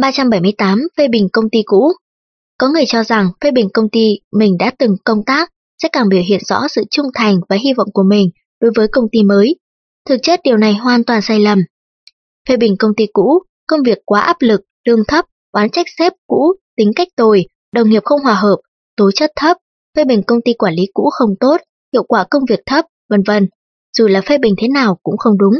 378. Phê bình công ty cũ có người cho rằng phê bình công ty mình đã từng công tác sẽ càng biểu hiện rõ sự trung thành và hy vọng của mình đối với công ty mới. Thực chất điều này hoàn toàn sai lầm. Phê bình công ty cũ, công việc quá áp lực, lương thấp, oán trách sếp cũ, tính cách tồi, đồng nghiệp không hòa hợp, tố chất thấp, phê bình công ty quản lý cũ không tốt, hiệu quả công việc thấp, vân vân. Dù là phê bình thế nào cũng không đúng.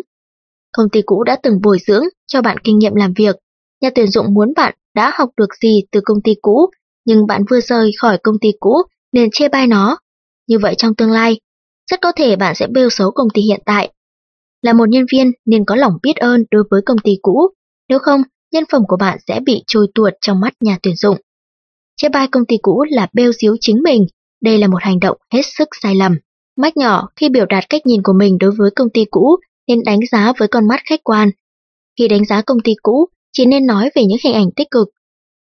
Công ty cũ đã từng bồi dưỡng cho bạn kinh nghiệm làm việc. Nhà tuyển dụng muốn bạn đã học được gì từ công ty cũ, nhưng bạn vừa rời khỏi công ty cũ nên chê bai nó. Như vậy trong tương lai, rất có thể bạn sẽ bêu xấu công ty hiện tại. Là một nhân viên nên có lòng biết ơn đối với công ty cũ, nếu không, nhân phẩm của bạn sẽ bị trôi tuột trong mắt nhà tuyển dụng. Chê bai công ty cũ là bêu xíu chính mình, đây là một hành động hết sức sai lầm. Mách nhỏ khi biểu đạt cách nhìn của mình đối với công ty cũ nên đánh giá với con mắt khách quan. Khi đánh giá công ty cũ, chỉ nên nói về những hình ảnh tích cực.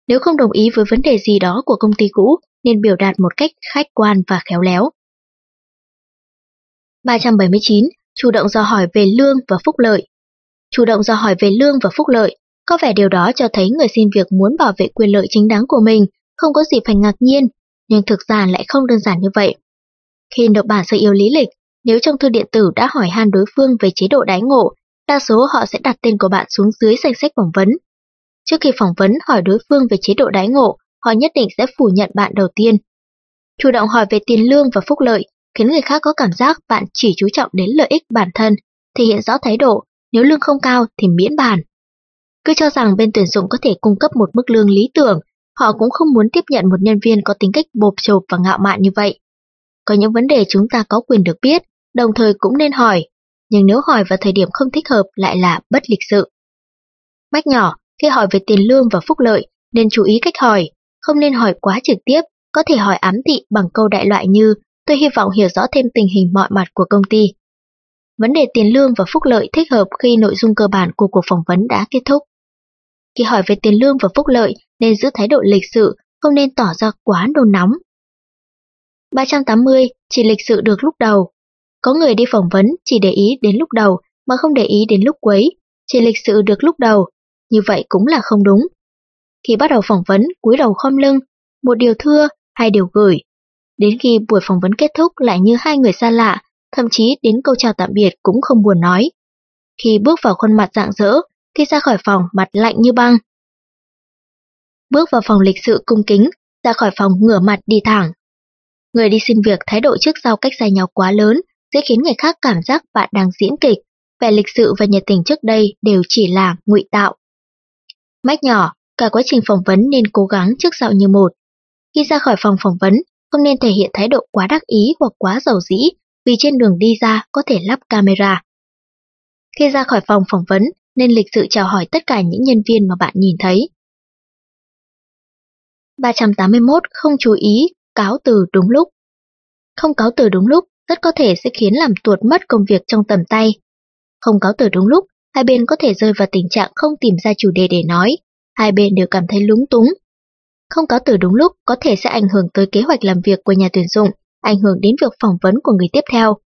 Nếu không đồng ý với vấn đề gì đó của công ty cũ, nên biểu đạt một cách khách quan và khéo léo. 379. Chủ động dò hỏi về lương và phúc lợi Chủ động dò hỏi về lương và phúc lợi, có vẻ điều đó cho thấy người xin việc muốn bảo vệ quyền lợi chính đáng của mình, không có gì phải ngạc nhiên, nhưng thực ra lại không đơn giản như vậy. Khi nộp bản sơ yêu lý lịch, nếu trong thư điện tử đã hỏi han đối phương về chế độ đái ngộ, đa số họ sẽ đặt tên của bạn xuống dưới danh sách phỏng vấn. Trước khi phỏng vấn hỏi đối phương về chế độ đái ngộ, họ nhất định sẽ phủ nhận bạn đầu tiên. Chủ động hỏi về tiền lương và phúc lợi khiến người khác có cảm giác bạn chỉ chú trọng đến lợi ích bản thân, thể hiện rõ thái độ, nếu lương không cao thì miễn bàn. Cứ cho rằng bên tuyển dụng có thể cung cấp một mức lương lý tưởng, họ cũng không muốn tiếp nhận một nhân viên có tính cách bộp chộp và ngạo mạn như vậy. Có những vấn đề chúng ta có quyền được biết, đồng thời cũng nên hỏi, nhưng nếu hỏi vào thời điểm không thích hợp lại là bất lịch sự. Mách nhỏ, khi hỏi về tiền lương và phúc lợi, nên chú ý cách hỏi, không nên hỏi quá trực tiếp, có thể hỏi ám thị bằng câu đại loại như tôi hy vọng hiểu rõ thêm tình hình mọi mặt của công ty. Vấn đề tiền lương và phúc lợi thích hợp khi nội dung cơ bản của cuộc phỏng vấn đã kết thúc. Khi hỏi về tiền lương và phúc lợi, nên giữ thái độ lịch sự, không nên tỏ ra quá nôn nóng. 380. Chỉ lịch sự được lúc đầu. Có người đi phỏng vấn chỉ để ý đến lúc đầu mà không để ý đến lúc cuối, chỉ lịch sự được lúc đầu, như vậy cũng là không đúng. Khi bắt đầu phỏng vấn, cúi đầu khom lưng, một điều thưa, hai điều gửi. Đến khi buổi phỏng vấn kết thúc lại như hai người xa lạ, thậm chí đến câu chào tạm biệt cũng không buồn nói. Khi bước vào khuôn mặt rạng rỡ, khi ra khỏi phòng mặt lạnh như băng. Bước vào phòng lịch sự cung kính, ra khỏi phòng ngửa mặt đi thẳng. Người đi xin việc thái độ trước sau cách xa nhau quá lớn, sẽ khiến người khác cảm giác bạn đang diễn kịch, vẻ lịch sự và nhiệt tình trước đây đều chỉ là ngụy tạo. Mách nhỏ, cả quá trình phỏng vấn nên cố gắng trước sau như một. Khi ra khỏi phòng phỏng vấn, không nên thể hiện thái độ quá đắc ý hoặc quá giàu dĩ, vì trên đường đi ra có thể lắp camera. Khi ra khỏi phòng phỏng vấn, nên lịch sự chào hỏi tất cả những nhân viên mà bạn nhìn thấy. 381. Không chú ý, cáo từ đúng lúc. Không cáo từ đúng lúc rất có thể sẽ khiến làm tuột mất công việc trong tầm tay. Không cáo từ đúng lúc, hai bên có thể rơi vào tình trạng không tìm ra chủ đề để nói, hai bên đều cảm thấy lúng túng. Không cáo từ đúng lúc có thể sẽ ảnh hưởng tới kế hoạch làm việc của nhà tuyển dụng, ảnh hưởng đến việc phỏng vấn của người tiếp theo.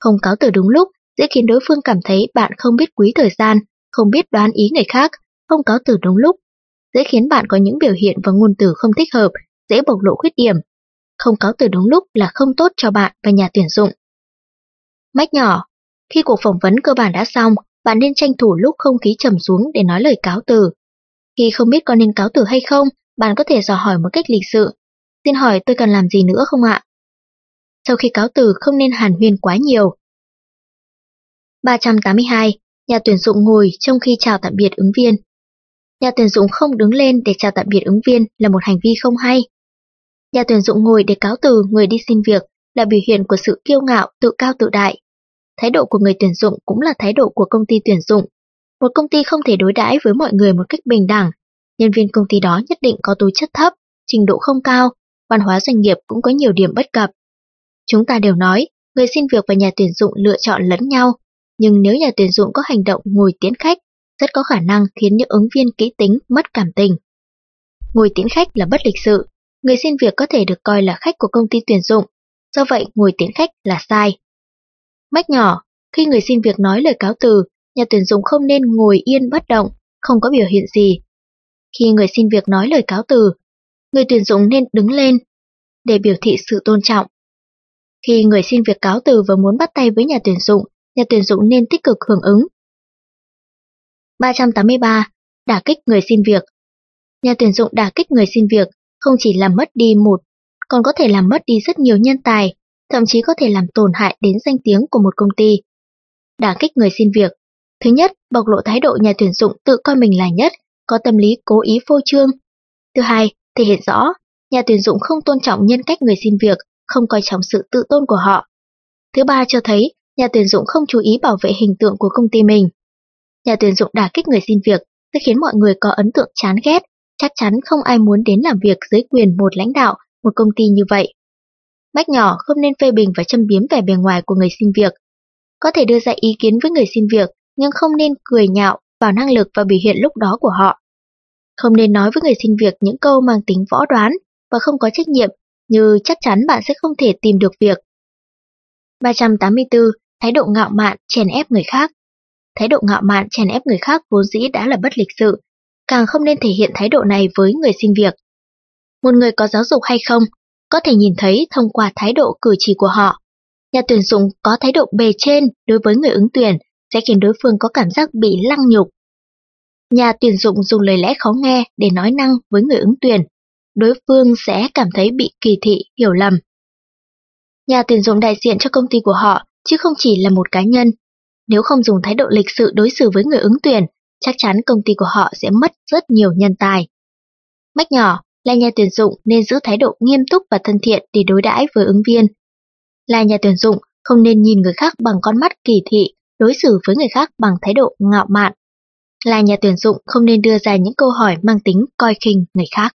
Không cáo từ đúng lúc dễ khiến đối phương cảm thấy bạn không biết quý thời gian, không biết đoán ý người khác, không cáo từ đúng lúc, dễ khiến bạn có những biểu hiện và ngôn từ không thích hợp, dễ bộc lộ khuyết điểm. Không cáo từ đúng lúc là không tốt cho bạn và nhà tuyển dụng. Mách nhỏ, khi cuộc phỏng vấn cơ bản đã xong, bạn nên tranh thủ lúc không khí trầm xuống để nói lời cáo từ. Khi không biết có nên cáo từ hay không, bạn có thể dò hỏi một cách lịch sự. Xin hỏi tôi cần làm gì nữa không ạ? Sau khi cáo từ không nên hàn huyên quá nhiều. 382. Nhà tuyển dụng ngồi trong khi chào tạm biệt ứng viên. Nhà tuyển dụng không đứng lên để chào tạm biệt ứng viên là một hành vi không hay. Nhà tuyển dụng ngồi để cáo từ người đi xin việc là biểu hiện của sự kiêu ngạo, tự cao tự đại. Thái độ của người tuyển dụng cũng là thái độ của công ty tuyển dụng. Một công ty không thể đối đãi với mọi người một cách bình đẳng. Nhân viên công ty đó nhất định có tố chất thấp, trình độ không cao, văn hóa doanh nghiệp cũng có nhiều điểm bất cập. Chúng ta đều nói, người xin việc và nhà tuyển dụng lựa chọn lẫn nhau, nhưng nếu nhà tuyển dụng có hành động ngồi tiến khách, rất có khả năng khiến những ứng viên kỹ tính mất cảm tình. Ngồi tiến khách là bất lịch sự, người xin việc có thể được coi là khách của công ty tuyển dụng, do vậy ngồi tiến khách là sai. Mách nhỏ, khi người xin việc nói lời cáo từ, nhà tuyển dụng không nên ngồi yên bất động, không có biểu hiện gì. Khi người xin việc nói lời cáo từ, người tuyển dụng nên đứng lên để biểu thị sự tôn trọng. Khi người xin việc cáo từ và muốn bắt tay với nhà tuyển dụng, nhà tuyển dụng nên tích cực hưởng ứng. 383. Đả kích người xin việc Nhà tuyển dụng đả kích người xin việc không chỉ làm mất đi một, còn có thể làm mất đi rất nhiều nhân tài, thậm chí có thể làm tổn hại đến danh tiếng của một công ty. Đả kích người xin việc Thứ nhất, bộc lộ thái độ nhà tuyển dụng tự coi mình là nhất, có tâm lý cố ý phô trương. Thứ hai, thể hiện rõ, nhà tuyển dụng không tôn trọng nhân cách người xin việc, không coi trọng sự tự tôn của họ. Thứ ba cho thấy, nhà tuyển dụng không chú ý bảo vệ hình tượng của công ty mình. Nhà tuyển dụng đả kích người xin việc sẽ khiến mọi người có ấn tượng chán ghét, chắc chắn không ai muốn đến làm việc dưới quyền một lãnh đạo, một công ty như vậy. Mách nhỏ không nên phê bình và châm biếm vẻ bề ngoài của người xin việc. Có thể đưa ra ý kiến với người xin việc, nhưng không nên cười nhạo vào năng lực và biểu hiện lúc đó của họ. Không nên nói với người xin việc những câu mang tính võ đoán và không có trách nhiệm như chắc chắn bạn sẽ không thể tìm được việc. 384. Thái độ ngạo mạn, chèn ép người khác Thái độ ngạo mạn, chèn ép người khác vốn dĩ đã là bất lịch sự, càng không nên thể hiện thái độ này với người xin việc. Một người có giáo dục hay không, có thể nhìn thấy thông qua thái độ cử chỉ của họ. Nhà tuyển dụng có thái độ bề trên đối với người ứng tuyển sẽ khiến đối phương có cảm giác bị lăng nhục. Nhà tuyển dụng dùng lời lẽ khó nghe để nói năng với người ứng tuyển, đối phương sẽ cảm thấy bị kỳ thị, hiểu lầm. Nhà tuyển dụng đại diện cho công ty của họ, chứ không chỉ là một cá nhân. Nếu không dùng thái độ lịch sự đối xử với người ứng tuyển, chắc chắn công ty của họ sẽ mất rất nhiều nhân tài. Mách nhỏ là nhà tuyển dụng nên giữ thái độ nghiêm túc và thân thiện để đối đãi với ứng viên. Là nhà tuyển dụng không nên nhìn người khác bằng con mắt kỳ thị, đối xử với người khác bằng thái độ ngạo mạn. Là nhà tuyển dụng không nên đưa ra những câu hỏi mang tính coi khinh người khác.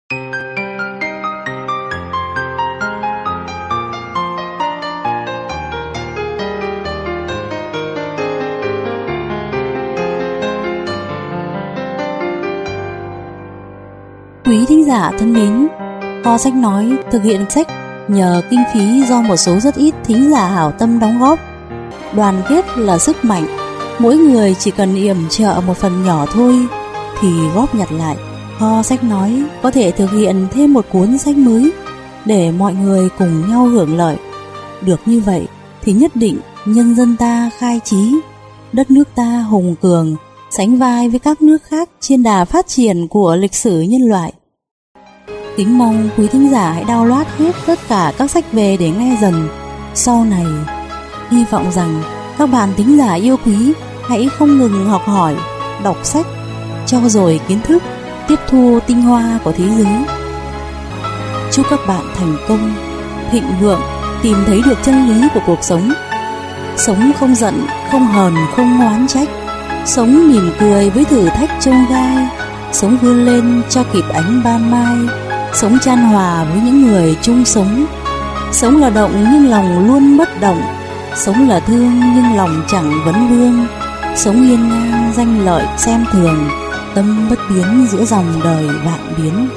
Quý thính giả thân mến, Kho Sách Nói thực hiện sách nhờ kinh phí do một số rất ít thính giả hảo tâm đóng góp. Đoàn kết là sức mạnh, mỗi người chỉ cần yểm trợ một phần nhỏ thôi thì góp nhặt lại. Kho Sách Nói có thể thực hiện thêm một cuốn sách mới để mọi người cùng nhau hưởng lợi. Được như vậy thì nhất định nhân dân ta khai trí, đất nước ta hùng cường, sánh vai với các nước khác trên đà phát triển của lịch sử nhân loại. Kính mong quý thính giả hãy download hết tất cả các sách về để nghe dần. Sau này, hy vọng rằng các bạn thính giả yêu quý hãy không ngừng học hỏi, đọc sách, cho rồi kiến thức, tiếp thu tinh hoa của thế giới. Chúc các bạn thành công, thịnh vượng, tìm thấy được chân lý của cuộc sống. Sống không giận, không hờn, không oán trách. Sống mỉm cười với thử thách trông gai. Sống vươn lên cho kịp ánh ban mai Sống chan hòa với những người chung sống. Sống là động nhưng lòng luôn bất động. Sống là thương nhưng lòng chẳng vấn vương. Sống hiên ngang danh lợi xem thường, Tâm bất biến giữa dòng đời vạn biến.